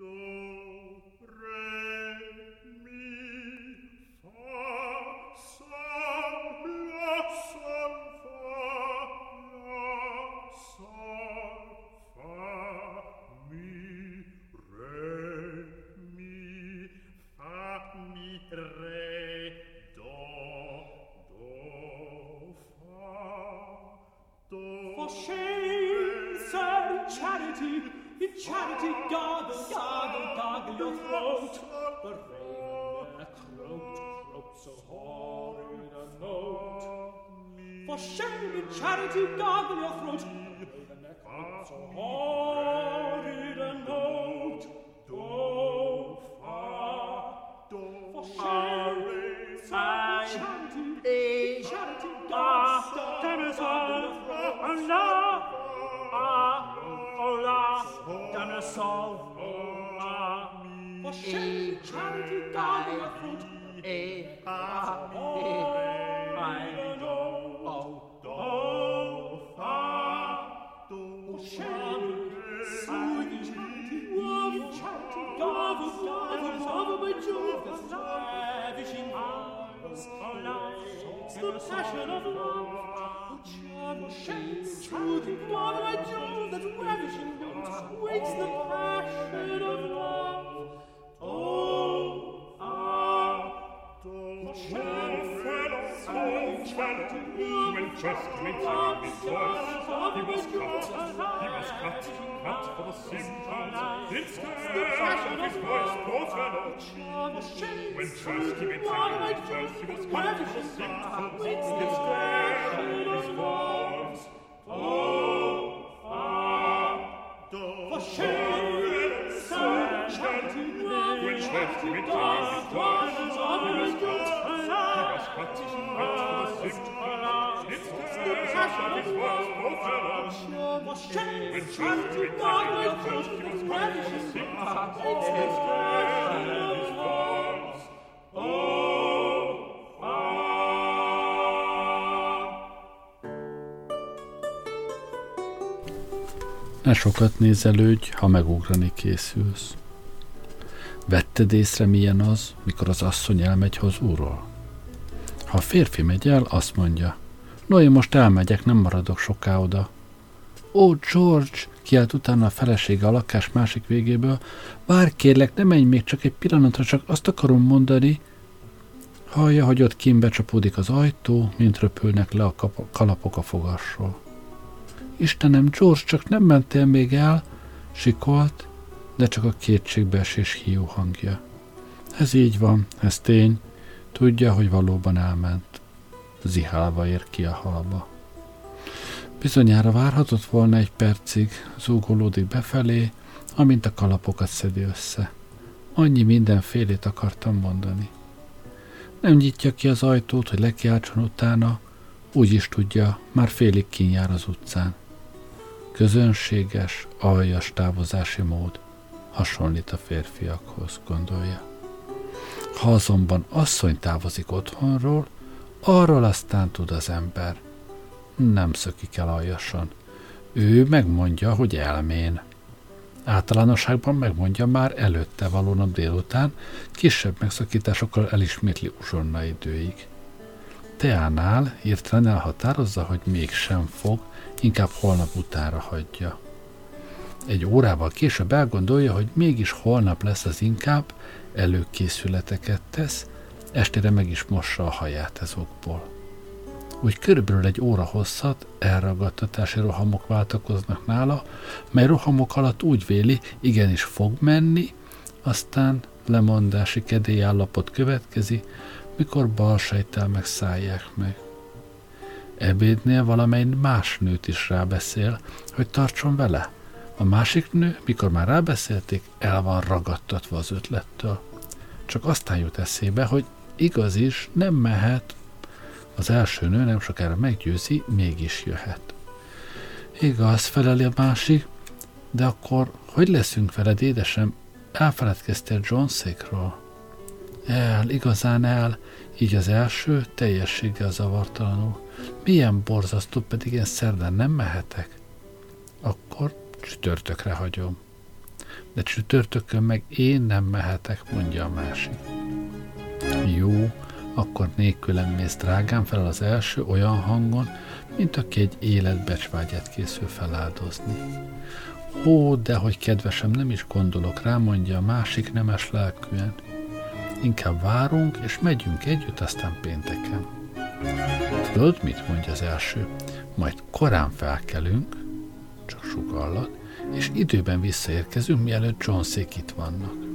Don't note, the raven croaked, croaked so horrid a note. For shame and charity, gag your throat, Mit Tag, mit Tag, mit Tag, mit Tag, mit Tag, mit Tag, mit Tag, mit Tag, mit Tag, mit Tag, mit Tag, mit Tag, mit Tag, mit Tag, mit Tag, mit Tag, mit Tag, Ne sokat nézelődj, ha megugrani készülsz. Vetted észre, milyen az, mikor az asszony elmegy hozúról? Ha a férfi megy el, azt mondja, no, én most elmegyek, nem maradok soká oda. Ó, George, kiált utána a felesége a lakás másik végéből, várj kérlek, ne menj még csak egy pillanatra, csak azt akarom mondani, Hallja, hogy ott kint becsapódik az ajtó, mint röpülnek le a kalapok a fogasról. Istenem, George, csak nem mentél még el? Sikolt, de csak a kétségbeesés hiú hangja. Ez így van, ez tény. Tudja, hogy valóban elment. Zihálva ér ki a halba. Bizonyára várhatott volna egy percig, zúgolódik befelé, amint a kalapokat szedi össze. Annyi mindenfélét akartam mondani. Nem nyitja ki az ajtót, hogy lekiáltson utána, úgy is tudja, már félig kínjár az utcán. Közönséges, aljas távozási mód hasonlít a férfiakhoz, gondolja. Ha azonban asszony távozik otthonról, arról aztán tud az ember. Nem szökik el aljasan. Ő megmondja, hogy elmén. Általánosságban megmondja már előtte való nap délután, kisebb megszakításokkal elismétli uzsonna időig. Teánál hirtelen elhatározza, hogy mégsem fog, inkább holnap utára hagyja. Egy órával később elgondolja, hogy mégis holnap lesz az inkább, előkészületeket tesz, estére meg is mossa a haját ezokból. Úgy körülbelül egy óra hosszat elragadtatási rohamok váltakoznak nála, mely rohamok alatt úgy véli, igenis fog menni, aztán lemondási kedélyállapot következi, mikor bal sejtel megszállják meg. Ebédnél valamely más nőt is rábeszél, hogy tartson vele. A másik nő, mikor már rábeszélték, el van ragadtatva az ötlettől. Csak aztán jut eszébe, hogy igaz is, nem mehet. Az első nő nem sokára meggyőzi, mégis jöhet. Igaz, feleli a másik, de akkor hogy leszünk veled, édesem? Elfeledkeztél John Székről? El, igazán el, így az első teljességgel zavartalanul. Milyen borzasztó, pedig én szerdán nem mehetek. Akkor csütörtökre hagyom. de csütörtökön meg én nem mehetek, mondja a másik. Jó, akkor nélkülem mész drágám fel az első olyan hangon, mint aki egy életbecsvágyát készül feláldozni. Ó, de hogy kedvesem, nem is gondolok rá, mondja a másik nemes lelkűen. Inkább várunk, és megyünk együtt, aztán pénteken. Tudod, mit mondja az első? Majd korán felkelünk, csak sugallat, és időben visszaérkezünk, mielőtt Johnszék itt vannak.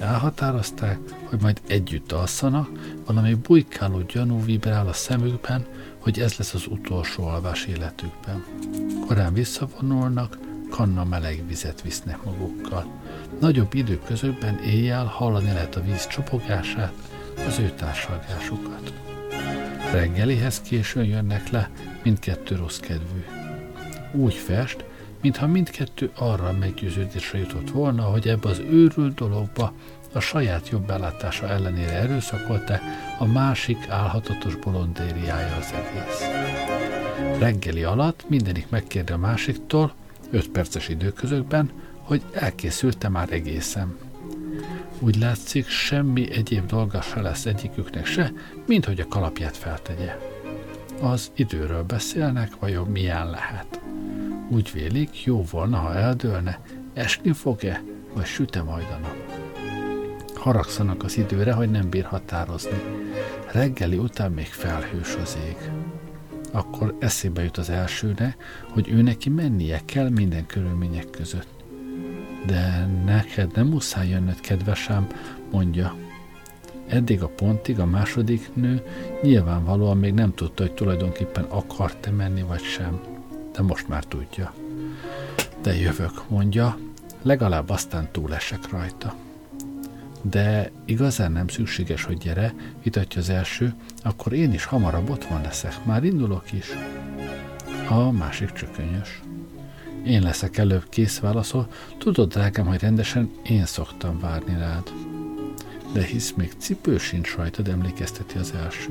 Elhatározták, hogy majd együtt alszanak, valami bujkáló gyanú vibrál a szemükben, hogy ez lesz az utolsó alvás életükben. Korán visszavonulnak, kanna meleg vizet visznek magukkal. Nagyobb időközökben éjjel hallani lehet a víz csopogását, az ő társalgásukat. Reggelihez későn jönnek le, mindkettő rossz kedvű. Úgy fest, mintha mindkettő arra meggyőződésre jutott volna, hogy ebbe az őrült dologba a saját jobb ellátása ellenére erőszakolta, a másik álhatatos bolondériája az egész. Reggeli alatt mindenik megkérde a másiktól, öt perces időközökben, hogy elkészülte már egészen. Úgy látszik, semmi egyéb dolga se lesz egyiküknek se, mint hogy a kalapját feltegye. Az időről beszélnek, vajon milyen lehet. Úgy vélik, jó volna, ha eldőlne, esni fog-e, vagy süte majd a nap. Haragszanak az időre, hogy nem bír határozni. Reggeli után még felhős az ég. Akkor eszébe jut az elsőre, hogy ő neki mennie kell minden körülmények között. De neked nem muszáj jönnöd, kedvesem, mondja. Eddig a pontig a második nő nyilvánvalóan még nem tudta, hogy tulajdonképpen akart-e menni, vagy sem. De most már tudja. De jövök, mondja, legalább aztán túlesek rajta. De igazán nem szükséges, hogy gyere, vitatja az első, akkor én is hamarabb ott van leszek, már indulok is. A másik csökönyös. Én leszek előbb kész válaszol, tudod, drágám, hogy rendesen én szoktam várni rád. De hisz még cipő sincs rajtad, emlékezteti az első.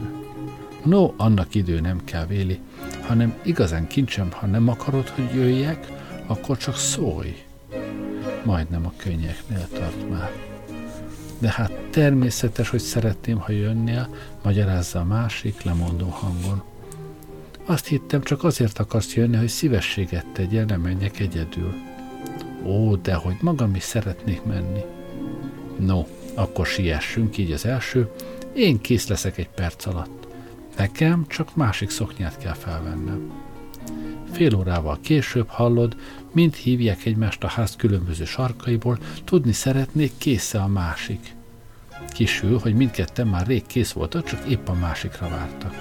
No, annak idő nem kell véli, hanem igazán kincsem, ha nem akarod, hogy jöjjek, akkor csak szólj. Majdnem a könnyeknél tart már. De hát természetes, hogy szeretném, ha jönnél, magyarázza a másik lemondó hangon. Azt hittem, csak azért akarsz jönni, hogy szívességet tegyél, nem menjek egyedül. Ó, de hogy magam is szeretnék menni. No, akkor siessünk, így az első. Én kész leszek egy perc alatt. Nekem csak másik szoknyát kell felvennem. Fél órával később hallod, mind hívják egymást a ház különböző sarkaiból, tudni szeretnék, késze a másik. Kisül, hogy mindketten már rég kész voltak, csak épp a másikra vártak.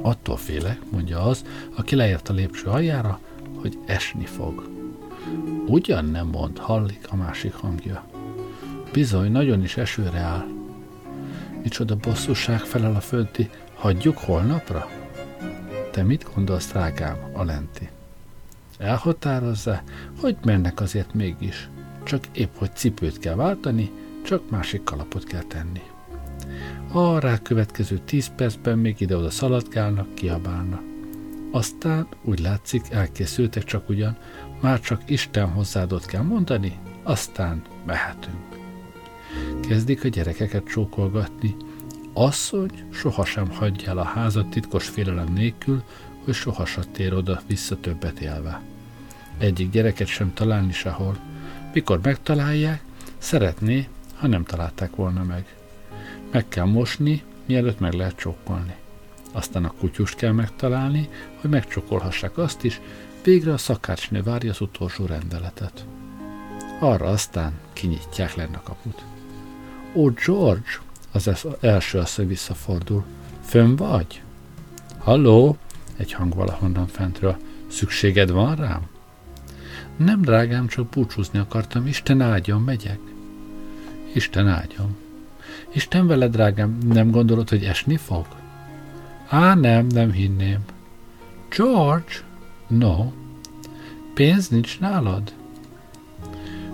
Attól félek, mondja az, aki leért a lépcső aljára, hogy esni fog. Ugyan nem mond, hallik a másik hangja. Bizony, nagyon is esőre áll. Micsoda bosszúság felel a földi, hagyjuk holnapra? Te mit gondolsz, drágám, a lenti? Elhatározza, hogy mennek azért mégis. Csak épp, hogy cipőt kell váltani, csak másik kalapot kell tenni. A rá következő tíz percben még ide-oda szaladgálnak, kiabálnak. Aztán úgy látszik, elkészültek csak ugyan, már csak Isten hozzádott kell mondani, aztán mehetünk. Kezdik a gyerekeket csókolgatni. Asszony sohasem hagyja el a házat titkos félelem nélkül, hogy sohasem tér oda vissza többet élve. Egyik gyereket sem találni sehol. Mikor megtalálják, szeretné, ha nem találták volna meg. Meg kell mosni, mielőtt meg lehet csókolni. Aztán a kutyust kell megtalálni, hogy megcsokolhassák azt is, végre a szakácsnő várja az utolsó rendeletet. Arra aztán kinyitják lenne a kaput. Ó, George! Az első asszony visszafordul. Fönn vagy? Halló? Egy hang valahonnan fentről. Szükséged van rám? Nem, drágám, csak búcsúzni akartam. Isten áldjon, megyek. Isten áldjon. Isten vele, drágám, nem gondolod, hogy esni fog? Á, nem, nem hinném. George? No. Pénz nincs nálad?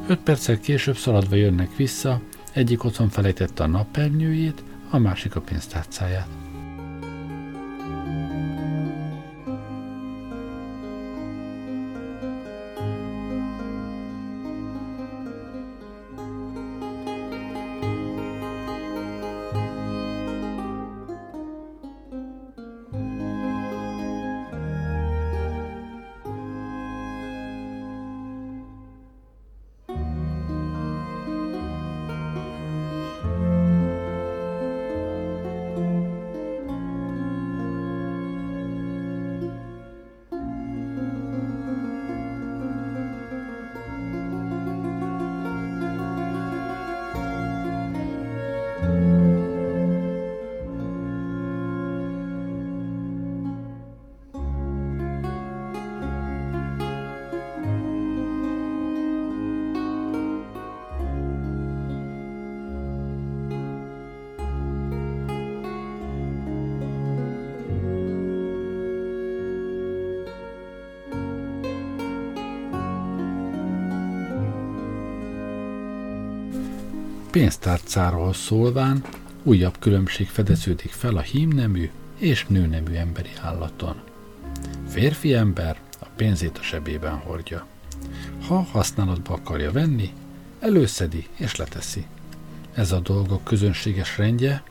Öt perccel később szaladva jönnek vissza, egyik otthon felejtette a napernyőjét, a másik a pénztárcáját. Pénztárcáról szólván újabb különbség fedeződik fel a hímnemű és nőnemű emberi állaton. Férfi ember a pénzét a sebében hordja. Ha használatba akarja venni, előszedi és leteszi. Ez a dolgok közönséges rendje,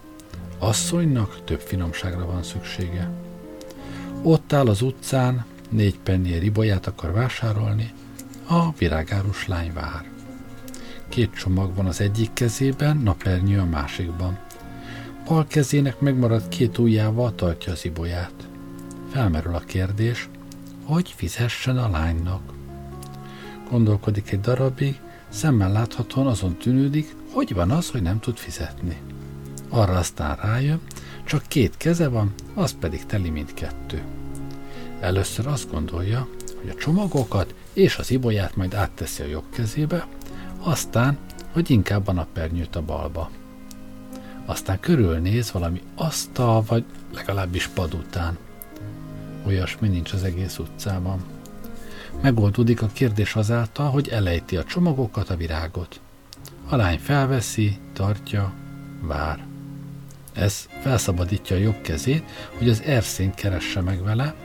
asszonynak több finomságra van szüksége. Ott áll az utcán, négy pennér ribolyát akar vásárolni, a virágárus lány vár. Két csomag van az egyik kezében, napernyő a másikban. Bal kezének megmaradt két ujjával tartja az ibolyát. Felmerül a kérdés, hogy fizessen a lánynak. Gondolkodik egy darabig, szemmel láthatóan azon tűnődik, hogy van az, hogy nem tud fizetni. Arra aztán rájön, csak két keze van, az pedig teli mindkettő. Először azt gondolja, hogy a csomagokat és az ibolyát majd átteszi a jobb kezébe, aztán, hogy inkább a napernyőt a balba. Aztán körülnéz valami asztal, vagy legalábbis pad után. Olyasmi nincs az egész utcában. Megoldódik a kérdés azáltal, hogy elejti a csomagokat, a virágot. A lány felveszi, tartja, vár. Ez felszabadítja a jobb kezét, hogy az erszényt keresse meg vele,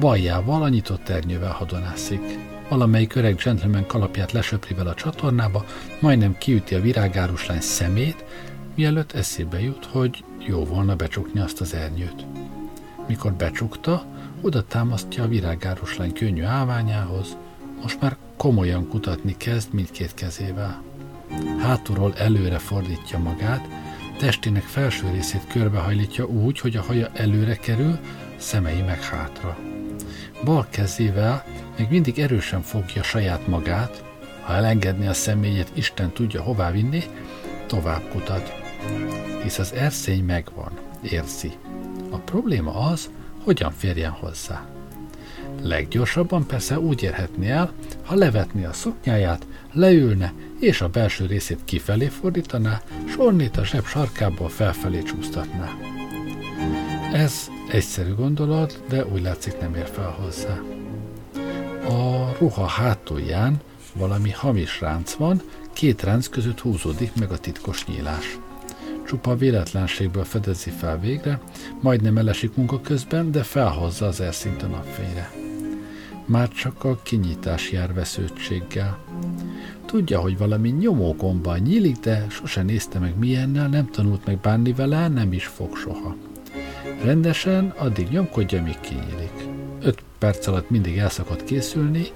baljával a nyitott ernyővel hadonászik. Valamelyik öreg gentleman kalapját lesöpri vele a csatornába, majdnem kiüti a virágáruslány szemét, mielőtt eszébe jut, hogy jó volna becsukni azt az ernyőt. Mikor becsukta, oda támasztja a virágáruslány könnyű állványához, most már komolyan kutatni kezd mindkét kezével. Hátulról előre fordítja magát, testének felső részét körbehajlítja úgy, hogy a haja előre kerül, szemei meg hátra. Bal kezével még mindig erősen fogja saját magát, ha elengedni a személyét, Isten tudja hová vinni, tovább kutat. Hisz az erszény megvan, érzi. A probléma az, hogyan férjen hozzá. Leggyorsabban persze úgy érhetné el, ha levetné a szoknyáját, leülne, és a belső részét kifelé fordítaná, s onnét a zseb sarkából felfelé csúsztatná. Ez egyszerű gondolat, de úgy látszik nem ér fel hozzá. A ruha hátulján valami hamis ránc van, két ránc között húzódik meg a titkos nyílás. Csupa véletlenségből fedezi fel végre, majdnem elesik munka közben, de felhozza az erszint a napfényre. Már csak a kinyitás jár vesződtséggel. Tudja, hogy valami nyomógomba nyílik, de sose nézte meg milyennel, nem tanult meg bánni vele, nem is fog soha. Rendesen addig nyomkodja, míg kinyílik. Öt perc alatt mindig el szokott készülni,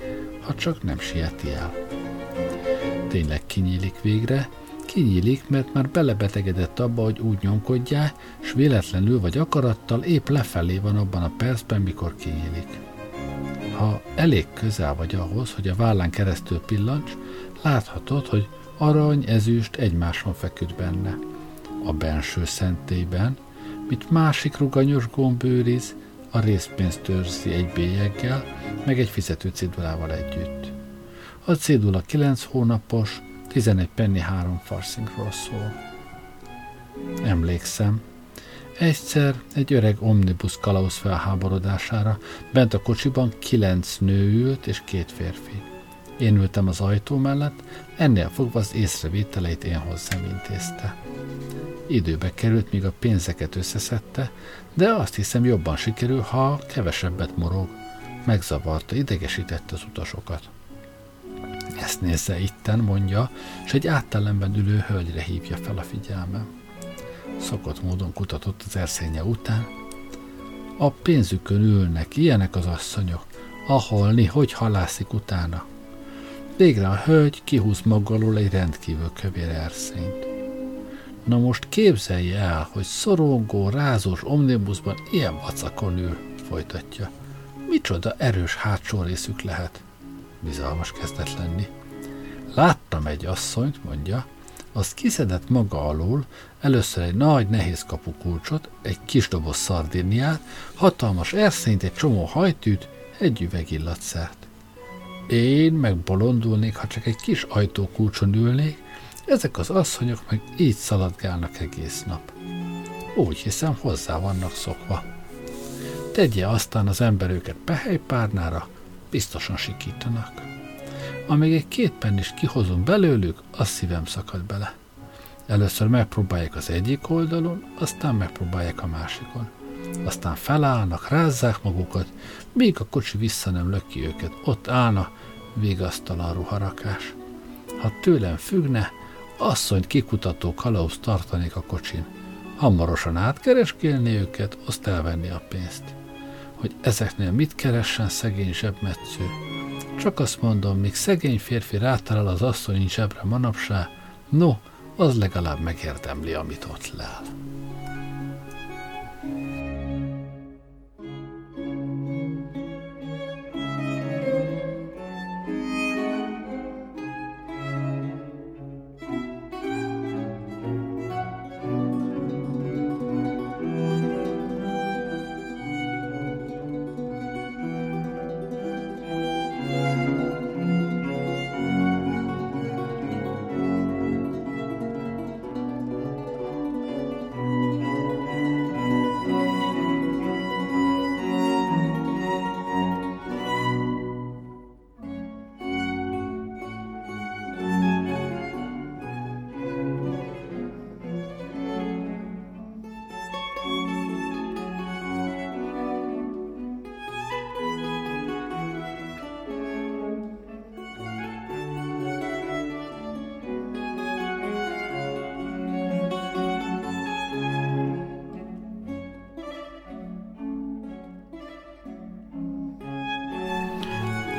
ha csak nem sieti el. Tényleg kinyílik végre, kinyílik, mert már belebetegedett abba, hogy úgy nyomkodják, s véletlenül vagy akarattal épp lefelé van abban a percben, mikor kinyílik. Ha elég közel vagy ahhoz, hogy a vállán keresztül pillancs, láthatod, hogy arany, ezüst egymáson feküdt benne. A benső szentélyben, mint másik ruganyos gomb őriz, a részpénzt őrzi egy bélyeggel, meg egy fizető cédulával együtt. A cédula 9 hónapos, 11 penny 3 farszingról szól. Emlékszem, egyszer egy öreg omnibus kalauz felháborodására bent a kocsiban kilenc nő ült és két férfi. Én ültem az ajtó mellett, ennél fogva az észrevételeit én hozzám intézte. Időbe került, míg a pénzeket összeszedte, de azt hiszem jobban sikerül, ha kevesebbet morog. Megzavarta, idegesítette az utasokat. Ezt nézze itten, mondja, és egy áttelemben ülő hölgyre hívja fel a figyelmem. Szokott módon kutatott az erszénye után. A pénzükön ülnek, ilyenek az asszonyok. Aholni, hogy halászik utána. Végre a hölgy kihúz maga alól egy rendkívül kövér erszényt. Na most képzelje el, hogy szorongó, rázós omnibusban ilyen vacakon ül, folytatja. Micsoda erős hátsó részük lehet. Bizalmas kezdett lenni. Láttam egy asszonyt, mondja, az kiszedett maga alól először egy nagy, nehéz kapukulcsot, egy kis doboz szardiniát, hatalmas erszényt, egy csomó hajtűt, egy üveg illatszert. Én megbolondulnék, ha csak egy kis ajtókulcson ülnék, ezek az asszonyok meg így szaladgálnak egész nap. Úgy hiszem, hozzá vannak szokva. Tegye aztán az ember őket pehelypárnára, biztosan sikítanak. Amíg egy két is kihozunk belőlük, az szívem szakad bele. Először megpróbálják az egyik oldalon, aztán megpróbálják a másikon. Aztán felállnak, rázzák magukat, még a kocsi vissza nem löki őket. Ott állna, végasztalan ruharakás. Ha tőlem függne, asszonyt kikutató kalauz tartanék a kocsin. Hamarosan átkereskélni őket, azt elvenni a pénzt. Hogy ezeknél mit keressen szegény zsebmetsző? Csak azt mondom, míg szegény férfi rátalál az asszony zsebre manapsá, no, az legalább megérdemli, amit ott lel.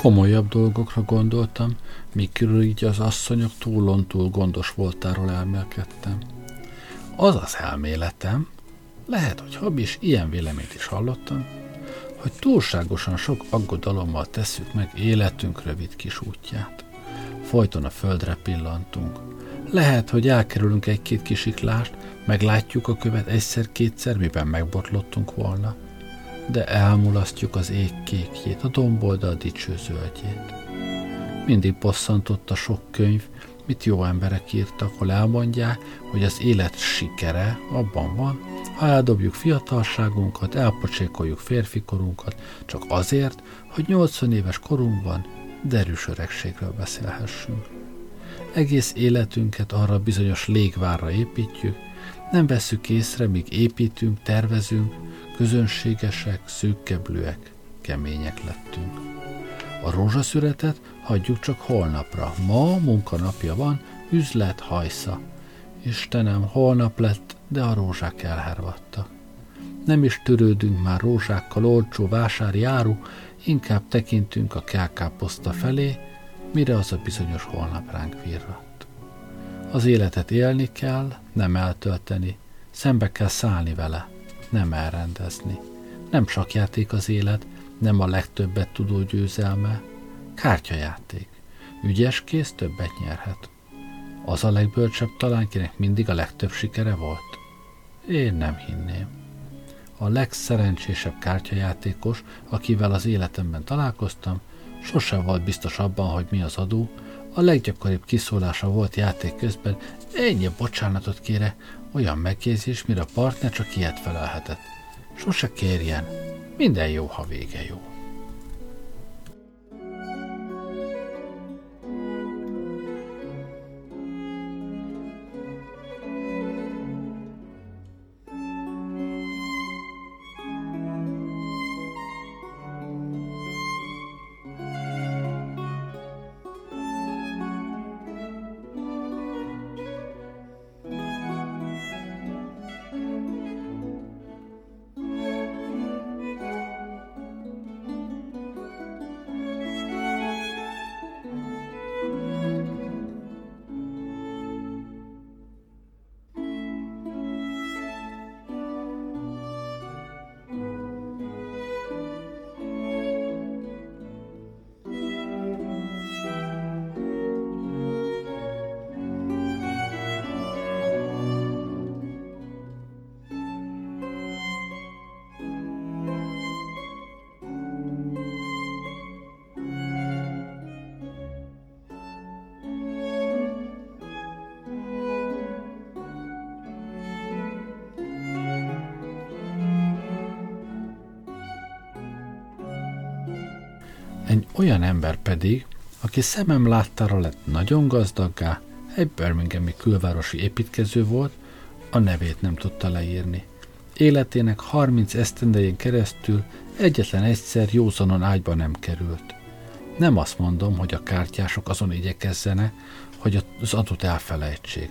Komolyabb dolgokra gondoltam, mikor így az asszonyok túlon túl gondos voltáról elmélkedtem. Az az elméletem, lehet, hogy habis ilyen véleményt is hallottam, hogy túlságosan sok aggodalommal tesszük meg életünk rövid kis útját. Folyton a földre pillantunk. Lehet, hogy elkerülünk egy-két kisiklást, meglátjuk a követ egyszer-kétszer, miben megbotlottunk volna – de elmulasztjuk az ég kékjét, a domboldal dicső zöldjét. Mindig bosszantott a sok könyv, mit jó emberek írtak, hol elmondják, hogy az élet sikere abban van, ha eldobjuk fiatalságunkat, elpocsékoljuk férfikorunkat, csak azért, hogy 80 éves korunkban derűs öregségről beszélhessünk. Egész életünket arra bizonyos légvárra építjük, nem vesszük észre, míg építünk, tervezünk, közönségesek, szűkkeblőek, kemények lettünk. A rózsaszüretet hagyjuk csak holnapra. Ma munkanapja van, üzlet hajsza. Istenem, holnap lett, de a rózsák elhervadtak. Nem is törődünk már rózsákkal olcsó vásári áru, inkább tekintünk a kelkáposzta felé, mire az a bizonyos holnap ránk virradt. Az életet élni kell, nem eltölteni, szembe kell szállni vele nem elrendezni. Nem játék az élet, nem a legtöbbet tudó győzelme, kártyajáték. Ügyes kész többet nyerhet. Az a legbölcsebb talán, kinek mindig a legtöbb sikere volt? Én nem hinném. A legszerencsésebb kártyajátékos, akivel az életemben találkoztam, sosem volt biztos abban, hogy mi az adó, a leggyakoribb kiszólása volt játék közben, ennyi bocsánatot kére, olyan megjegyzés, mire a partner csak ilyet felelhetett. Sose kérjen, minden jó, ha vége jó. Olyan ember pedig, aki szemem láttára lett nagyon gazdaggá, Egy Birminghami külvárosi építkező volt, a nevét nem tudta leírni. Életének 30 esztendején keresztül egyetlen egyszer józanon ágyba nem került. Nem azt mondom, hogy a kártyások azon igyekezzenek, hogy az adót elfelejtsék.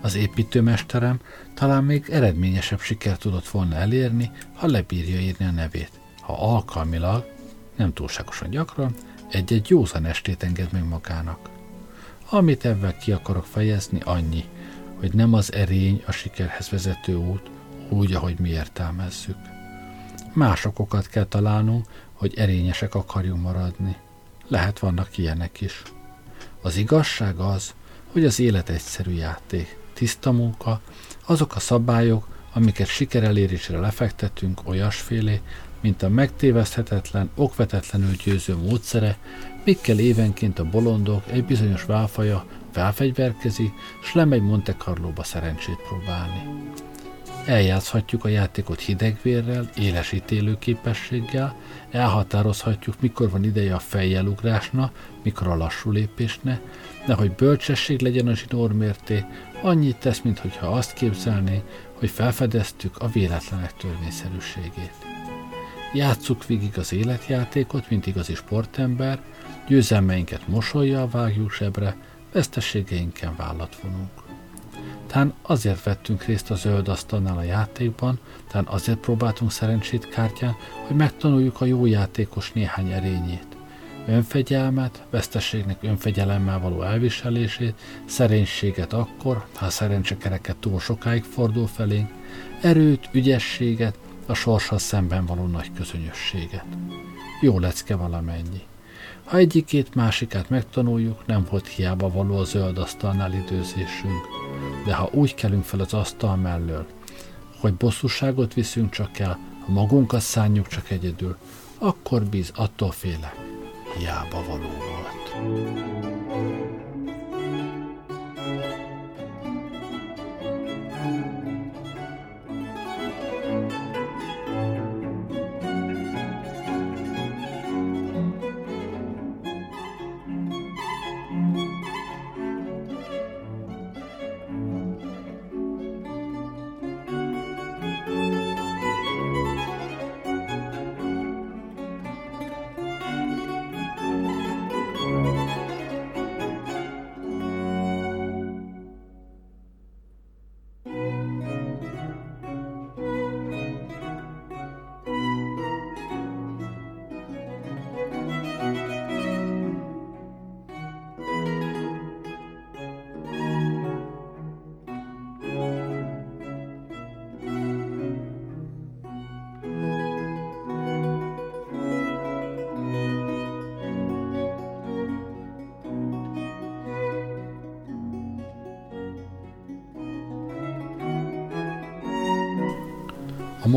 Az építőmesterem talán még eredményesebb sikert tudott volna elérni, ha lebírja írni a nevét. Ha alkalmilag, nem túlságosan gyakran, egy-egy józan estét enged meg magának. Amit ebben ki akarok fejezni, annyi, hogy nem az erény a sikerhez vezető út, úgy, ahogy mi értelmezzük. Más okokat kell találnunk, hogy erényesek akarjunk maradni. Lehet vannak ilyenek is. Az igazság az, hogy az élet egyszerű játék, tiszta munka, azok a szabályok, amiket sikerelérésre lefektetünk, olyasfélé, mint a megtéveszthetetlen, okvetetlenül győző módszere, mikkel évenként a bolondok egy bizonyos válfaja felfegyverkezik, s lemegy Monte Carlóba szerencsét próbálni. Eljátszhatjuk a játékot hidegvérrel, éles ítélőképességgel, elhatározhatjuk, mikor van ideje a fejjelugrásna, mikor a lassú lépésne, de hogy bölcsesség legyen a zsinórmérté, annyit tesz, mintha azt képzelné, hogy felfedeztük a véletlenek törvényszerűségét. Játsszuk végig az életjátékot, mint igazi sportember, győzelmeinket mosolyjal vágjuk zsebre, veszteségeinken vállat vonunk. Tán azért vettünk részt a zöld asztalnál a játékban, tán azért próbáltunk szerencsét kártyán, hogy megtanuljuk a jó játékos néhány erényét. Önfegyelmet, veszteségnek önfegyelemmel való elviselését, szerénységet akkor, ha a szerencsekereket túl sokáig fordul felénk, erőt, ügyességet, a sorshoz szemben való nagy közönösséget. Jó lecke valamennyi. Ha egyikét, másikát megtanuljuk, nem volt hiába való a zöld asztalnál időzésünk. De ha úgy kelünk fel az asztal mellől, hogy bosszúságot viszünk csak el, ha magunkat szánjuk csak egyedül, akkor biz attól félek, hiába való volt. A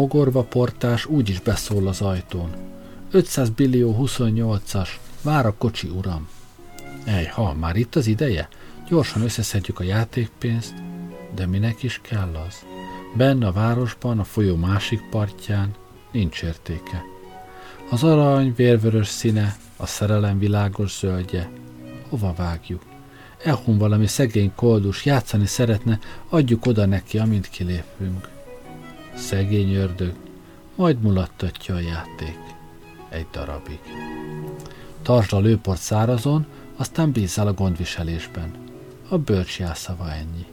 mogorva portás úgy is beszól az ajtón. 500 billió 28-as, vár a kocsi, uram. Ej, ha, már itt az ideje? Gyorsan összeszedjük a játékpénzt, de minek is kell az? Benne a városban, a folyó másik partján nincs értéke. Az arany vérvörös színe, a szerelem világos zöldje. Hova vágjuk? Elhun valami szegény koldus, játszani szeretne, adjuk oda neki, amint kilépünk. Szegény ördög, majd mulattatja a játék. Egy darabig. Tartsd a lőport szárazon, aztán bízzál a gondviselésben. A bölcs jászava ennyi.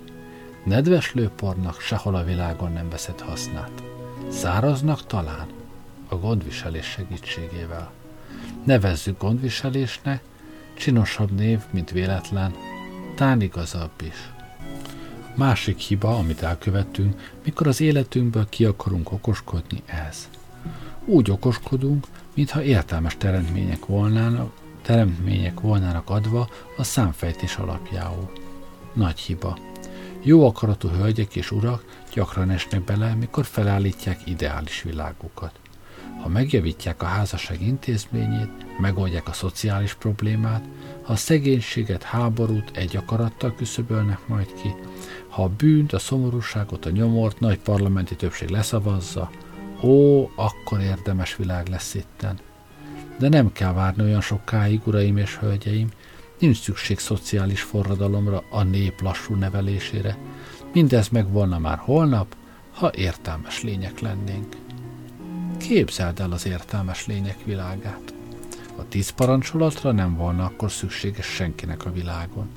Nedves lőpornak sehol a világon nem veszed hasznát. Száraznak talán, a gondviselés segítségével. Nevezzük gondviselésnek, csinosabb név, mint véletlen, tán igazabb is. Másik hiba, amit elkövettünk, mikor az életünkből ki akarunk okoskodni, ez. Úgy okoskodunk, mintha értelmes teremtmények volnának, teremtmények volnának adva a számfejtés alapjául. Nagy hiba. Jó akaratú hölgyek és urak gyakran esnek bele, mikor felállítják ideális világukat. Ha megjavítják a házasság intézményét, megoldják a szociális problémát, ha a szegénységet, háborút egy akarattal küszöbölnek majd ki, ha a bűnt, a szomorúságot, a nyomort nagy parlamenti többség leszavazza, ó, akkor érdemes világ lesz itten. De nem kell várni olyan sokáig, uraim és hölgyeim, nincs szükség szociális forradalomra, a nép lassú nevelésére. Mindez meg volna már holnap, ha értelmes lények lennénk. Képzeld el az értelmes lények világát. A tíz parancsolatra nem volna akkor szükséges senkinek a világon,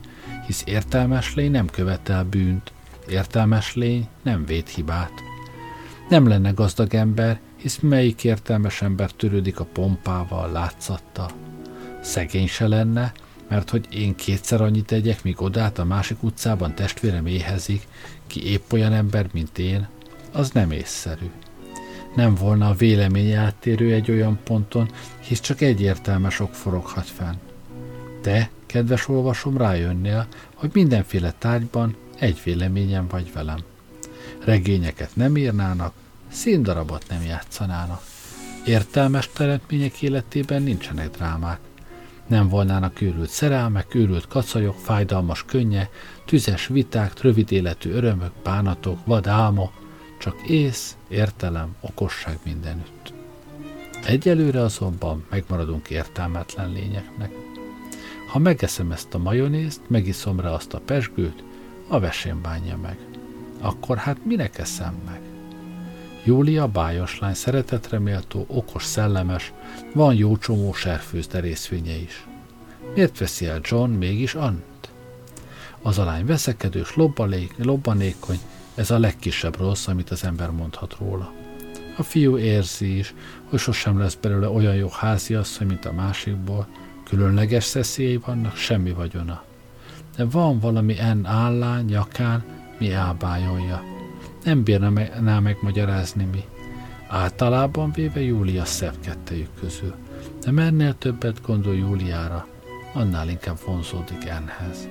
hisz értelmes lény nem követel bűnt, értelmes lény nem véd hibát. Nem lenne gazdag ember, hisz melyik értelmes ember törődik a pompával, látszattal. Szegény se lenne, mert hogy én kétszer annyit tegyek, míg odát a másik utcában testvérem éhezik, ki épp olyan ember, mint én, az nem észszerű. Nem volna a vélemény áttérő egy olyan ponton, hisz csak egyértelmes ok foroghat fenn. Te, kedves olvasom, rájönnél, hogy mindenféle tárgyban egy véleményem vagy velem. Regényeket nem írnának, színdarabot nem játszanának. Értelmes teremtmények életében nincsenek drámák. Nem volnának őrült szerelmek, őrült kacajok, fájdalmas könnye, tüzes viták, rövid életű örömök, bánatok, vad álmok, csak ész, értelem, okosság mindenütt. Egyelőre azonban megmaradunk értelmetlen lényeknek. Ha megeszem ezt a majonézt, megiszom rá azt a pesgőt, a vesén bánja meg. Akkor hát minek eszem meg? Júlia bájos lány, szeretetre méltó, okos, szellemes, van jó csomó serfőzde részvénye is. Miért veszi el John mégis Ant? Az a lány veszekedős, lobbanék, lobbanékony, ez a legkisebb rossz, amit az ember mondhat róla. A fiú érzi is, hogy sosem lesz belőle olyan jó háziasszony, mint a másikból, különleges szeszélyei vannak, semmi vagyona. De van valami en állán, nyakán, mi elbájolja. Nem bírna me- megmagyarázni mi. Általában véve Júlia szebb kettejük közül. De mennél többet gondol Júliára, annál inkább vonzódik Enhez.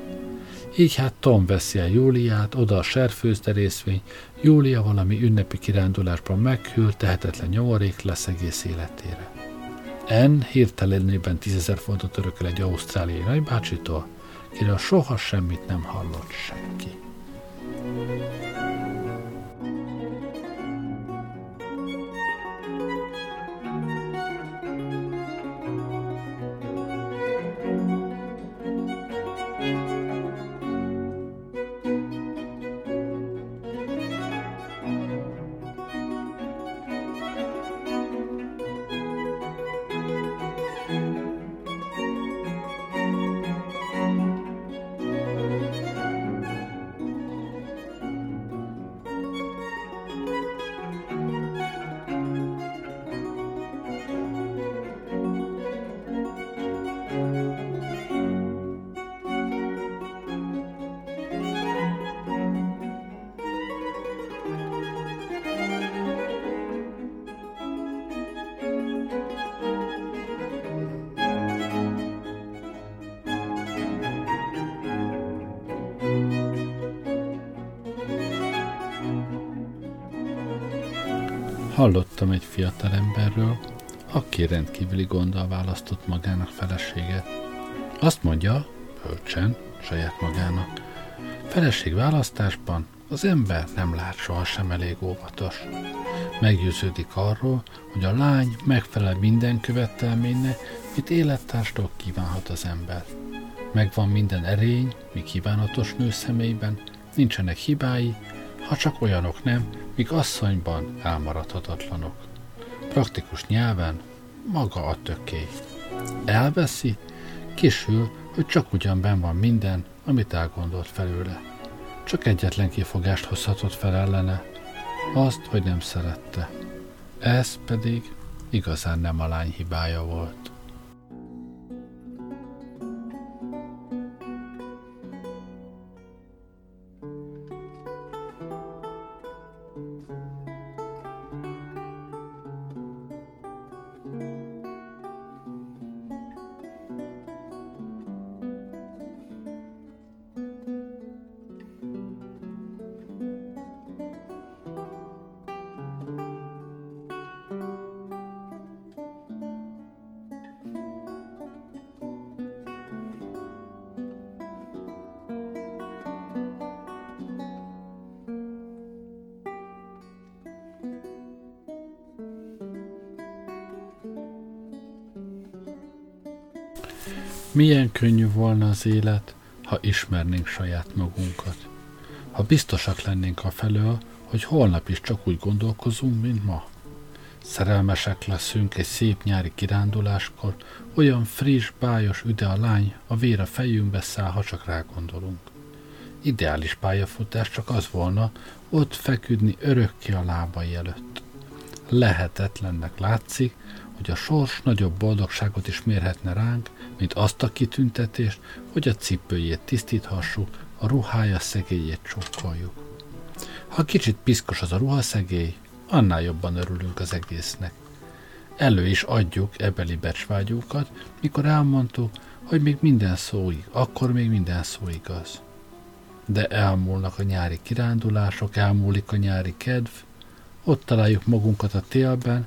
Így hát Tom veszi el Júliát, oda a serfőzde részvény, Júlia valami ünnepi kirándulásban meghűl, tehetetlen nyomorék lesz egész életére. En hirtelenében tízezer fontot örököl egy ausztráliai nagybácsitól, kiről soha semmit nem hallott senki. Hallottam egy fiatal emberről, aki rendkívüli gonddal választott magának feleséget. Azt mondja, bölcsen, saját magának, feleség választásban az ember nem lát sohasem elég óvatos. Meggyőződik arról, hogy a lány megfelel minden követelménynek, mit élettárstól kívánhat az ember. Megvan minden erény, mi kívánatos nő személyben, nincsenek hibái, ha csak olyanok nem, míg asszonyban elmaradhatatlanok. Praktikus nyelven maga a töké. Elveszi, kisül, hogy csak ugyan ben van minden, amit elgondolt felőle. Csak egyetlen kifogást hozhatott fel ellene, azt, hogy nem szerette. Ez pedig igazán nem a lány hibája volt. Milyen könnyű volna az élet, ha ismernénk saját magunkat. Ha biztosak lennénk a felől, hogy holnap is csak úgy gondolkozunk, mint ma. Szerelmesek leszünk egy szép nyári kiránduláskor, olyan friss, bájos üde a lány, a vér a fejünkbe száll, ha csak rá gondolunk. Ideális pályafutás csak az volna, ott feküdni örökké a lábai előtt. Lehetetlennek látszik, hogy a sors nagyobb boldogságot is mérhetne ránk, mint azt a kitüntetést, hogy a cipőjét tisztíthassuk, a ruhája szegélyét csókoljuk. Ha kicsit piszkos az a ruhaszegély, annál jobban örülünk az egésznek. Elő is adjuk ebeli becsvágyunkat, mikor elmondtuk, hogy még minden szó, akkor még minden szó igaz. De elmúlnak a nyári kirándulások, elmúlik a nyári kedv, ott találjuk magunkat a télben,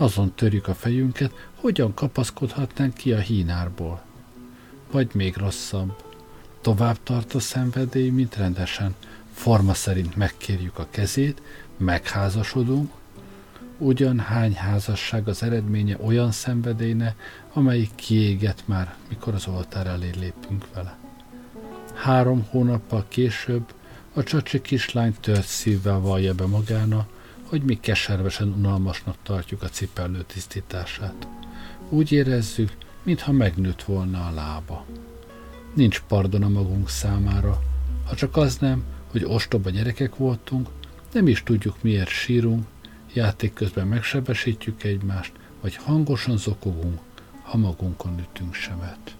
azon törjük a fejünket, hogyan kapaszkodhatnánk ki a hínárból. Vagy még rosszabb, tovább tart a szenvedély, mint rendesen, forma szerint megkérjük a kezét, megházasodunk, ugyan hány házasság az eredménye olyan szenvedélyne, amelyik kiégett már, mikor az oltár elé lépünk vele. Három hónappal később a csacsi kislány tört szívvel vallja be magána, hogy mi keservesen unalmasnak tartjuk a cipellő tisztítását. Úgy érezzük, mintha megnőtt volna a lába. Nincs pardon a magunk számára, ha csak az nem, hogy ostoba gyerekek voltunk, nem is tudjuk miért sírunk, játék közben megsebesítjük egymást, vagy hangosan zokogunk, ha magunkon ütünk sebet.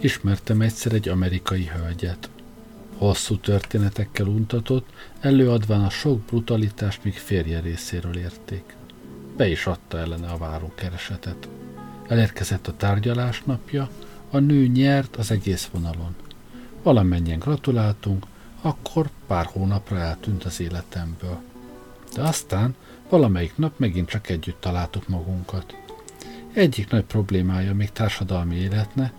Ismertem egyszer egy amerikai hölgyet. Hosszú történetekkel untatott, előadván a sok brutalitást, míg férje részéről érték. Be is adta ellene a várókeresetet. Elérkezett a tárgyalás napja, a nő nyert az egész vonalon. Valamennyien gratuláltunk, akkor pár hónapra eltűnt az életemből. De aztán valamelyik nap megint csak együtt találtuk magunkat. Egyik nagy problémája még társadalmi életne,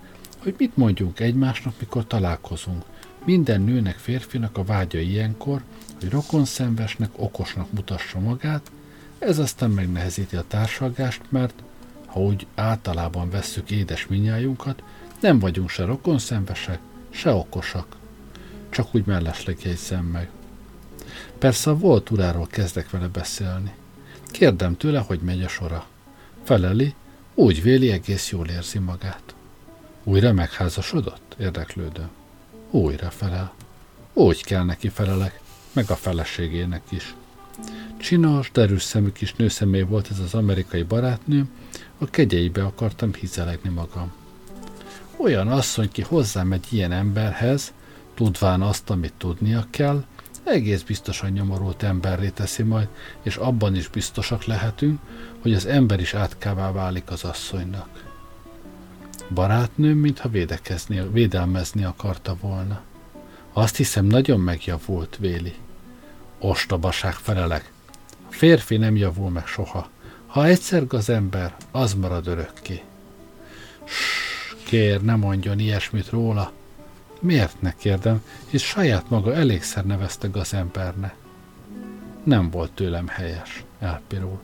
hogy mit mondjunk egymásnak, mikor találkozunk. Minden nőnek, férfinak a vágya ilyenkor, hogy rokonszenvesnek, okosnak mutassa magát, ez aztán megnehezíti a társalgást, mert ha úgy általában vesszük édes minnyájunkat, nem vagyunk se rokonszenvesek, se okosak. Csak úgy mellesleg jegyzem meg. Persze a volt uráról kezdek vele beszélni. Kérdem tőle, hogy megy a sora. Feleli, úgy véli, egész jól érzi magát. Újra megházasodott? Érdeklődő. Újra felel. Úgy kell neki felelek, meg a feleségének is. Csinos, derűs szemű kis nőszemély volt ez az amerikai barátnő, a kegyeibe akartam hizelegni magam. Olyan asszony, ki hozzám egy ilyen emberhez, tudván azt, amit tudnia kell, egész biztosan nyomorult emberré teszi majd, és abban is biztosak lehetünk, hogy az ember is átkává válik az asszonynak. Barátnőm, mintha védekezni, védelmezni akarta volna. Azt hiszem, nagyon megjavult, Véli. Ostobaság felelek. A férfi nem javul meg soha. Ha egyszer gazember, az marad örökké. Ssss, kér, ne mondjon ilyesmit róla. Miért ne kérdem, és saját maga elégszer nevezte gazembernek nem volt tőlem helyes, elpirul.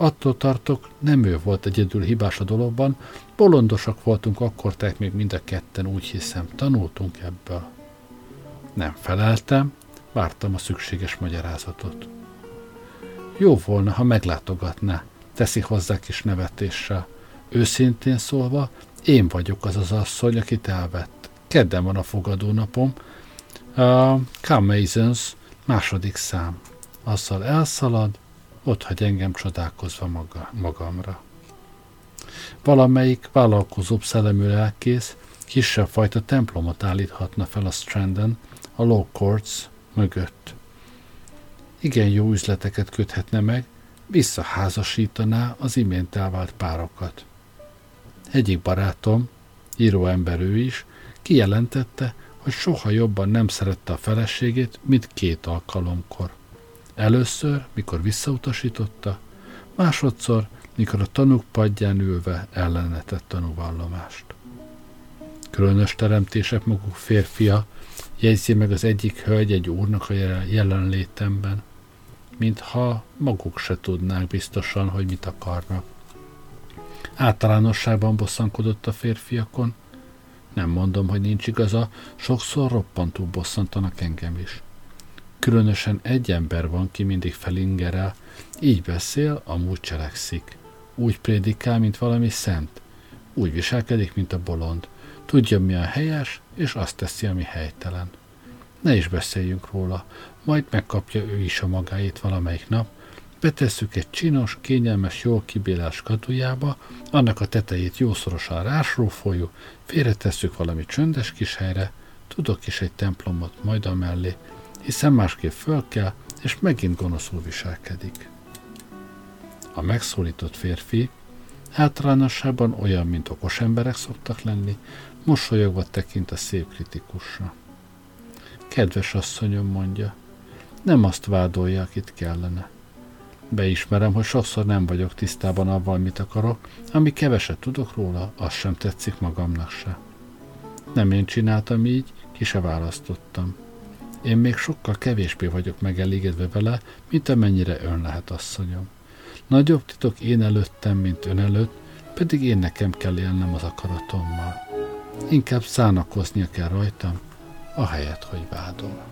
Attól tartok, nem ő volt egyedül hibás a dologban, bolondosak voltunk akkor, tehát még mind a ketten úgy hiszem, tanultunk ebből. Nem feleltem, vártam a szükséges magyarázatot. Jó volna, ha meglátogatná, teszi hozzá kis nevetéssel. Őszintén szólva, én vagyok az az asszony, akit elvett. Kedden van a fogadónapom. A Camazons második szám azzal elszalad, ott hagy engem csodálkozva maga, magamra. Valamelyik vállalkozóbb szellemű lelkész kisebb fajta templomot állíthatna fel a Stranden, a Law Courts mögött. Igen jó üzleteket köthetne meg, visszaházasítaná az imént elvált párokat. Egyik barátom, íróember ő is, kijelentette, hogy soha jobban nem szerette a feleségét, mint két alkalomkor. Először, mikor visszautasította, másodszor, mikor a tanúk padján ülve ellenetett tanúvallomást. Különös teremtések maguk férfia, jegyzi meg az egyik hölgy egy úrnak a jelenlétemben, mintha maguk se tudnák biztosan, hogy mit akarnak. Általánosságban bosszankodott a férfiakon, nem mondom, hogy nincs igaza, sokszor roppantú bosszantanak engem is. Különösen egy ember van, ki mindig felingerel, így beszél, amúgy cselekszik. Úgy prédikál, mint valami szent. Úgy viselkedik, mint a bolond. Tudja, mi a helyes, és azt teszi, ami helytelen. Ne is beszéljünk róla, majd megkapja ő is a magáét valamelyik nap, betesszük egy csinos, kényelmes, jól kibélás katujába, annak a tetejét jószorosan rásrófoljuk, félretesszük valami csöndes kis helyre, tudok is egy templomot majd a mellé, hiszen másképp föl kell, és megint gonoszul viselkedik. A megszólított férfi általánosságban olyan, mint okos emberek szoktak lenni, mosolyogva tekint a szép kritikusra. Kedves asszonyom mondja, nem azt vádolja, akit kellene. Beismerem, hogy sokszor nem vagyok tisztában avval, mit akarok, ami keveset tudok róla, az sem tetszik magamnak se. Nem én csináltam így, ki se választottam. Én még sokkal kevésbé vagyok megelégedve vele, mint amennyire ön lehet, asszonyom. Nagyobb titok én előttem, mint ön előtt, pedig én nekem kell élnem az akaratommal. Inkább szánakoznia kell rajtam, ahelyett, hogy vádol.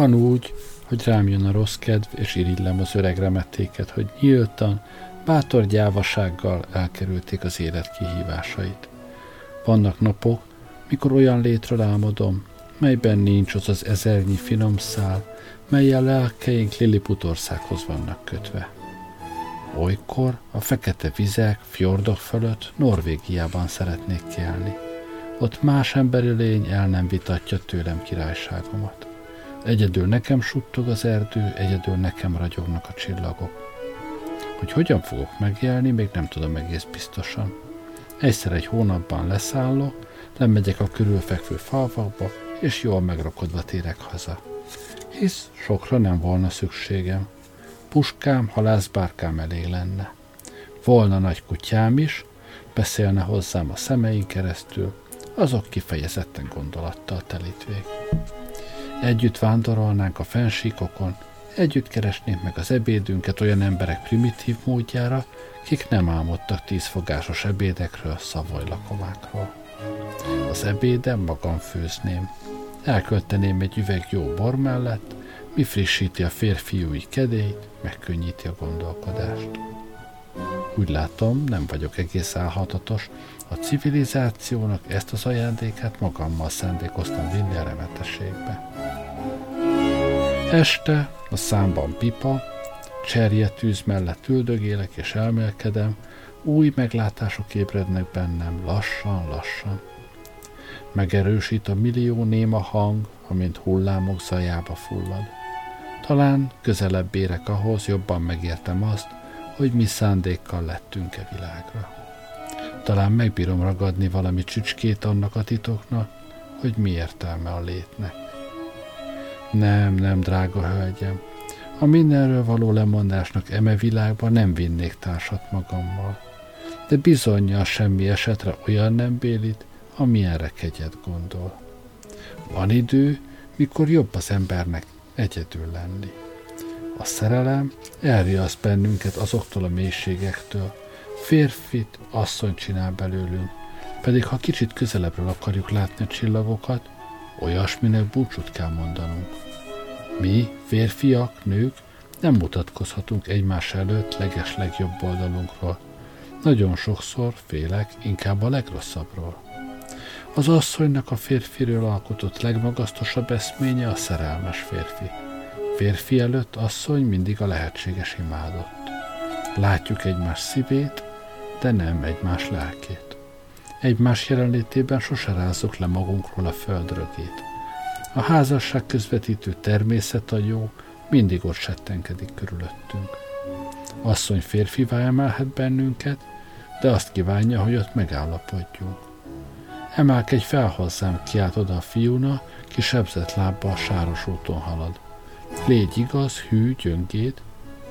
Van úgy, hogy rám jön a rossz kedv, és irigylem az öreg remetéket, hogy nyíltan, bátor gyávasággal elkerülték az élet kihívásait. Vannak napok, mikor olyan létről álmodom, melyben nincs az az ezernyi finom szál, melyel lelkeink Lilliputországhoz vannak kötve. Olykor a fekete vizek, fjordok fölött Norvégiában szeretnék kelni. Ott más emberi lény el nem vitatja tőlem királyságomat. Egyedül nekem suttog az erdő, egyedül nekem ragyognak a csillagok. Hogy hogyan fogok megélni, még nem tudom egész biztosan. Egyszer egy hónapban leszállok, lemegyek a körülfekvő falvakba, és jól megrakodva térek haza. Hisz sokra nem volna szükségem. Puskám, halászbárkám elég lenne. Volna nagy kutyám is, beszélne hozzám a szemeink keresztül, azok kifejezetten gondolattal telítvék. Együtt vándorolnánk a fensíkokon, együtt keresnénk meg az ebédünket olyan emberek primitív módjára, kik nem álmodtak tízfogásos ebédekről, szavajlakomákról. Az ebéden magam főzném. Elkölteném egy üveg jó bor mellett, mi frissíti a férfiúi kedélyt, megkönnyíti a gondolkodást. Úgy látom, nem vagyok egész álhatatos, a civilizációnak ezt az ajándékát magammal szándékoztam vinni a remetességbe. Este a számban pipa, tűz mellett üldögélek és elmélkedem, új meglátások ébrednek bennem lassan-lassan. Megerősít a millió néma hang, amint hullámok zajába fullad. Talán közelebb érek ahhoz, jobban megértem azt, hogy mi szándékkal lettünk-e világra. Talán megbírom ragadni valami csücskét annak a titoknak, hogy mi értelme a létnek. Nem, nem, drága hölgyem, a mindenről való lemondásnak eme világban nem vinnék társat magammal. De bizonyja semmi esetre olyan nem bélit, amilyenre kegyet gondol. Van idő, mikor jobb az embernek egyedül lenni. A szerelem elriaszt bennünket azoktól a mélységektől, férfit asszony csinál belőlünk, pedig ha kicsit közelebbről akarjuk látni a csillagokat, olyasminek búcsút kell mondanunk. Mi, férfiak, nők, nem mutatkozhatunk egymás előtt leges legjobb oldalunkról. Nagyon sokszor félek inkább a legrosszabbról. Az asszonynak a férfiről alkotott legmagasztosabb eszménye a szerelmes férfi. Férfi előtt asszony mindig a lehetséges imádott. Látjuk egymás szívét, de nem egymás lelkét. Egymás jelenlétében sose rázzuk le magunkról a földrögét. A házasság közvetítő természet a jó, mindig ott settenkedik körülöttünk. Asszony férfivá emelhet bennünket, de azt kívánja, hogy ott megállapodjunk. Emelkedj fel hozzám, kiált oda a fiúna, ki sebzett lábbal sáros úton halad. Légy igaz, hű, gyöngéd,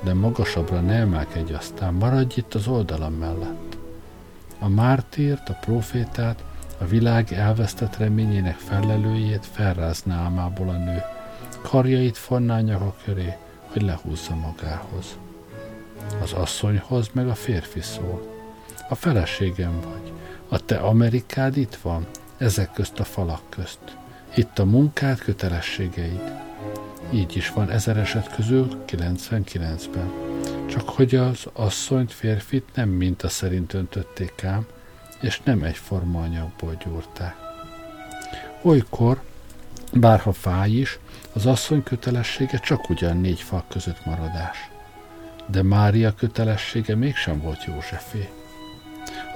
de magasabbra ne emelkedj aztán, maradj itt az oldalam mellett. A mártírt, a profétát, a világ elvesztett reményének felelőjét felrázná álmából a nő. Karjait fonná nyaka köré, hogy lehúzza magához. Az asszonyhoz meg a férfi szól. A feleségem vagy. A te Amerikád itt van, ezek közt a falak közt. Itt a munkád, kötelességeid. Így is van ezer eset közül 99-ben. Csak hogy az asszonyt, férfit nem minta szerint öntötték ám, és nem egyforma anyagból gyúrták. Olykor, bárha fáj is, az asszony kötelessége csak ugyan négy fal között maradás. De Mária kötelessége mégsem volt Józsefé.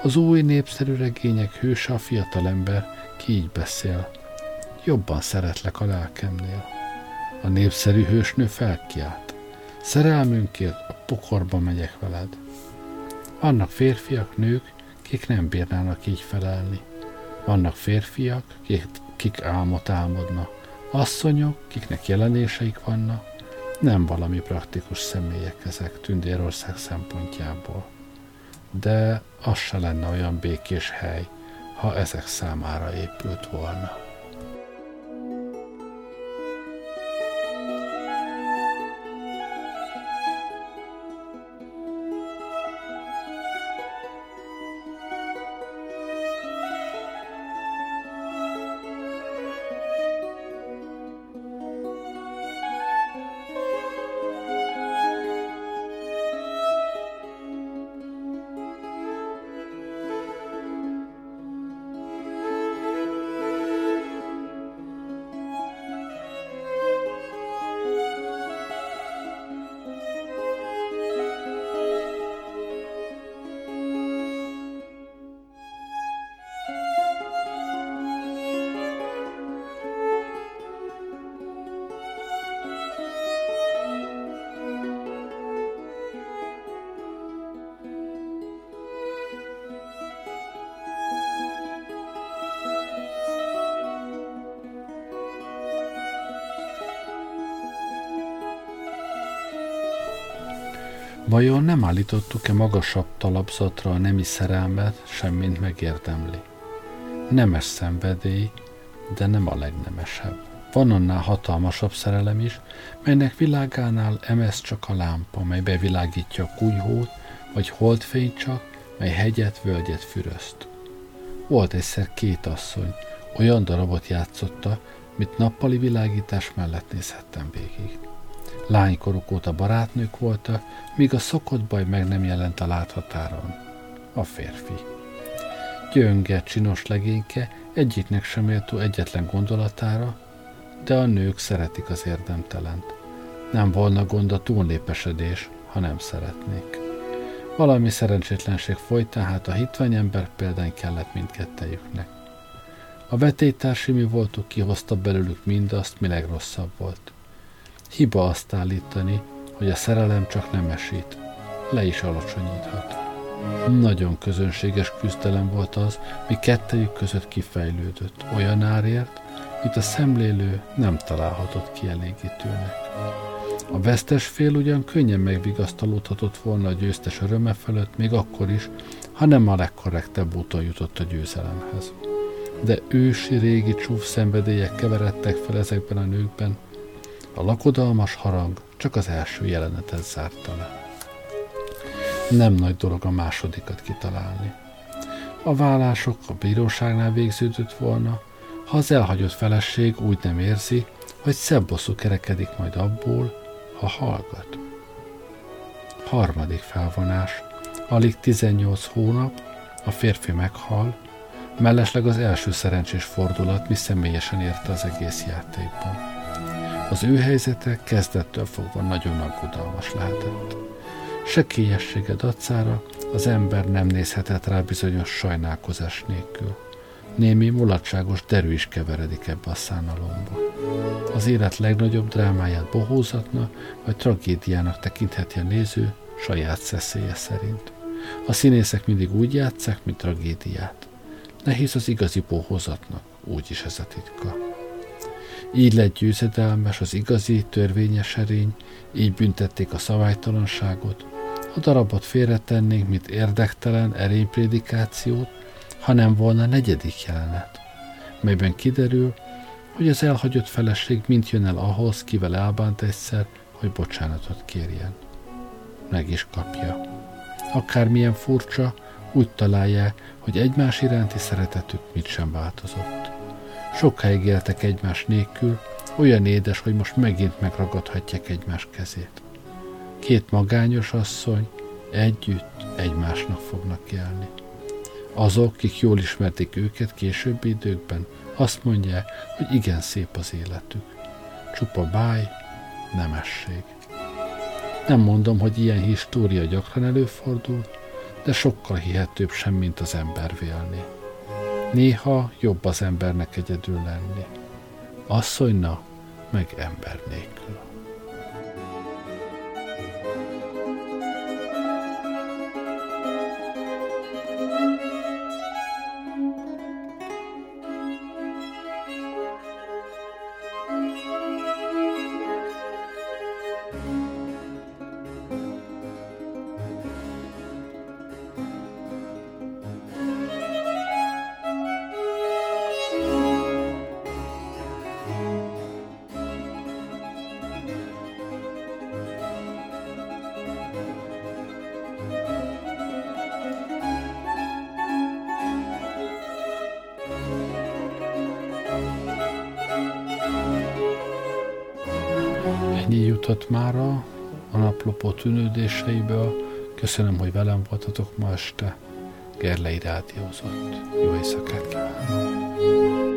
Az új népszerű regények hőse a fiatalember, ki így beszél. Jobban szeretlek a lelkemnél. A népszerű hősnő felkiált. Szerelmünkért pokorba megyek veled. Vannak férfiak, nők, kik nem bírnának így felelni. Vannak férfiak, kik, kik álmot álmodnak. Asszonyok, kiknek jelenéseik vannak, nem valami praktikus személyek ezek Tündérország szempontjából. De az se lenne olyan békés hely, ha ezek számára épült volna. Vajon nem állítottuk-e magasabb talapzatra a nemi szerelmet, semmint megérdemli? Nemes szenvedély, de nem a legnemesebb. Van annál hatalmasabb szerelem is, melynek világánál emez csak a lámpa, mely bevilágítja a kunyhót, vagy holdfény csak, mely hegyet, völgyet füröszt. Volt egyszer két asszony, olyan darabot játszotta, mit nappali világítás mellett nézhettem végig. Lánykoruk óta barátnők voltak, míg a szokott baj meg nem jelent a láthatáron. A férfi. Gyönge, csinos legényke, egyiknek sem méltó egyetlen gondolatára, de a nők szeretik az érdemtelent. Nem volna gond a túlnépesedés, ha nem szeretnék. Valami szerencsétlenség folytán, hát a hitvány ember példány kellett mindkettejüknek. A vetélytársi mi voltuk kihozta belőlük mindazt, mi legrosszabb volt. Hiba azt állítani, hogy a szerelem csak nem esít, le is alacsonyíthat. Nagyon közönséges küzdelem volt az, mi kettejük között kifejlődött, olyan árért, mint a szemlélő nem találhatott kielégítőnek. A vesztes fél ugyan könnyen megvigasztalódhatott volna a győztes öröme fölött, még akkor is, ha nem a legkorrektebb úton jutott a győzelemhez. De ősi régi csúf szenvedélyek keveredtek fel ezekben a nőkben, a lakodalmas harang csak az első jelenetet zárta le. Nem nagy dolog a másodikat kitalálni. A vállások a bíróságnál végződött volna, ha az elhagyott feleség úgy nem érzi, hogy szebb bosszú kerekedik majd abból, ha hallgat. Harmadik felvonás. Alig 18 hónap, a férfi meghal, mellesleg az első szerencsés fordulat mi személyesen érte az egész játékban. Az ő helyzete kezdettől fogva nagyon aggodalmas lehetett. Sekélyessége dacára az ember nem nézhetett rá bizonyos sajnálkozás nélkül némi mulatságos derű is keveredik ebbe a szánalomba. Az élet legnagyobb drámáját bohózatna vagy tragédiának tekintheti a néző saját szeszélye szerint. A színészek mindig úgy játszák, mint tragédiát. Nehéz az igazi bohózatnak, úgyis ez a titka. Így lett győzedelmes az igazi, törvényes erény, így büntették a szabálytalanságot, a darabot félretennénk, mint érdektelen erényprédikációt, hanem volna negyedik jelenet, melyben kiderül, hogy az elhagyott feleség mint jön el ahhoz, kivel elbánt egyszer, hogy bocsánatot kérjen. Meg is kapja. Akármilyen furcsa, úgy találja, hogy egymás iránti szeretetük mit sem változott. Sokáig éltek egymás nélkül, olyan édes, hogy most megint megragadhatják egymás kezét. Két magányos asszony együtt egymásnak fognak élni. Azok, akik jól ismerték őket későbbi időkben, azt mondják, hogy igen szép az életük. Csupa báj, nemesség. Nem mondom, hogy ilyen história gyakran előfordul, de sokkal hihetőbb sem, mint az ember vélni. Néha jobb az embernek egyedül lenni. Asszonyna, meg ember nélkül. Jutott már a naplopó tűnődéseiből. Köszönöm, hogy velem voltatok ma este. Gerlei rádiózott. Jó éjszakát kívánok!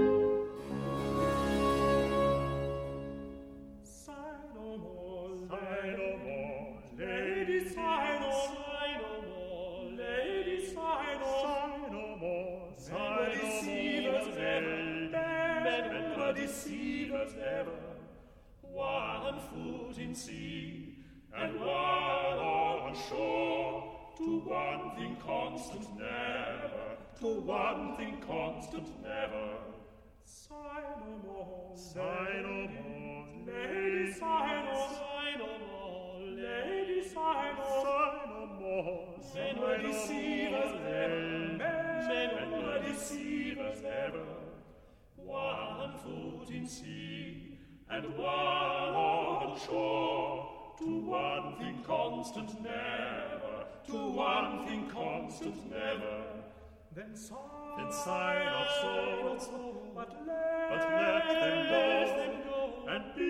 See deceivers ever, men were deceivers ever. One foot in sea and one on shore, to one thing constant never, to one thing constant never. Then sign of sigh but let them go, and be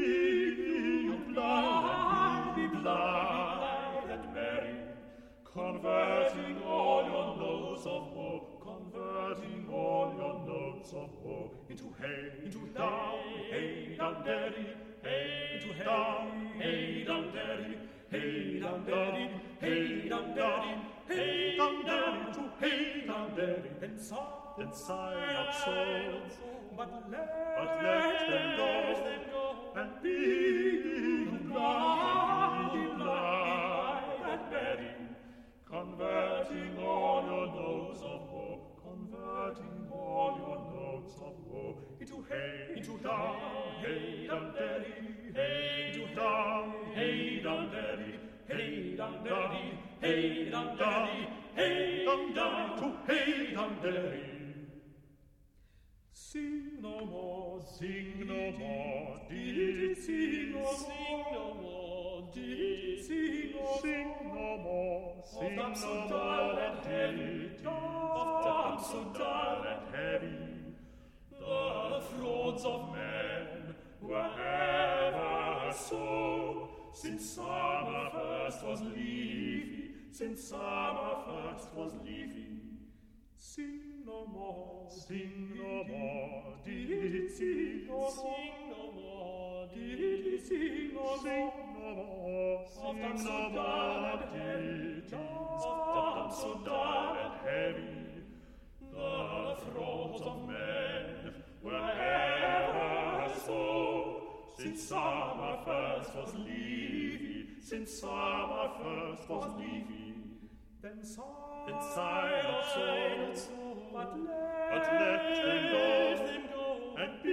notes of woe, converting all your notes of woe into hey, into down, hey, down, daddy, hey, into down, hey, down, daddy, hey, down, daddy, hey, down, daddy, hey, down, daddy, to hey, down, daddy, then sigh, then sigh not so, but let, but let them go, and be Converting all your notes of woe, converting all your notes of woe into hay, into dung, hay down derry, hay into dung, hay down derry, hay down derry, hay down derry, hay down to hay down derry. Sing no more, sing no more, did sing no more, sing no more, did sing no more, sing no more, no so dull and heavy, of damp so dull and heavy. The frauds of men were ever so, since summer first was leafy, since summer first was leafy. Sing no more, sing no more, did it sing no sing no more, did it sing no sing no more, sing no more, did it soft so dull and heavy. The throats of men were ever so, since summer first was leafy, since summer first was leafy. Then sigh, then sigh not so, but let, but let them go, them go, and be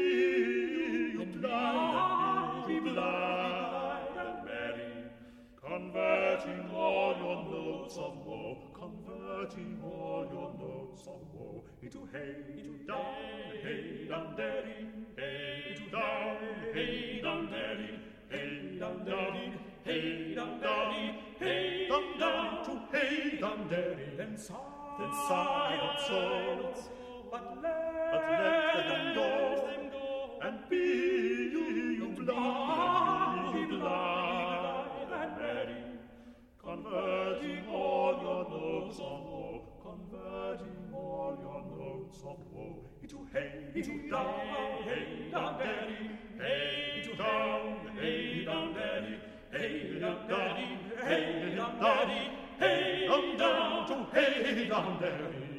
you blind, be blind and merry, converting all your notes of woe, converting all your notes of woe into hey, into down, hey, down, daddy, hey, into down, hey, down, daddy, hey, down, daddy, hey, down, daddy, hey, down, down, to hey, down, daddy, then sigh, then sigh not so, but let, but let them go, go, and be you blind, be blind and merry, converting all your notes of woe, converting all your notes of woe into hey, into down, hey, down, daddy, hey, into down, hey, down, daddy, hey, down, daddy, hey, down, daddy, hey, down, to hey, down, daddy.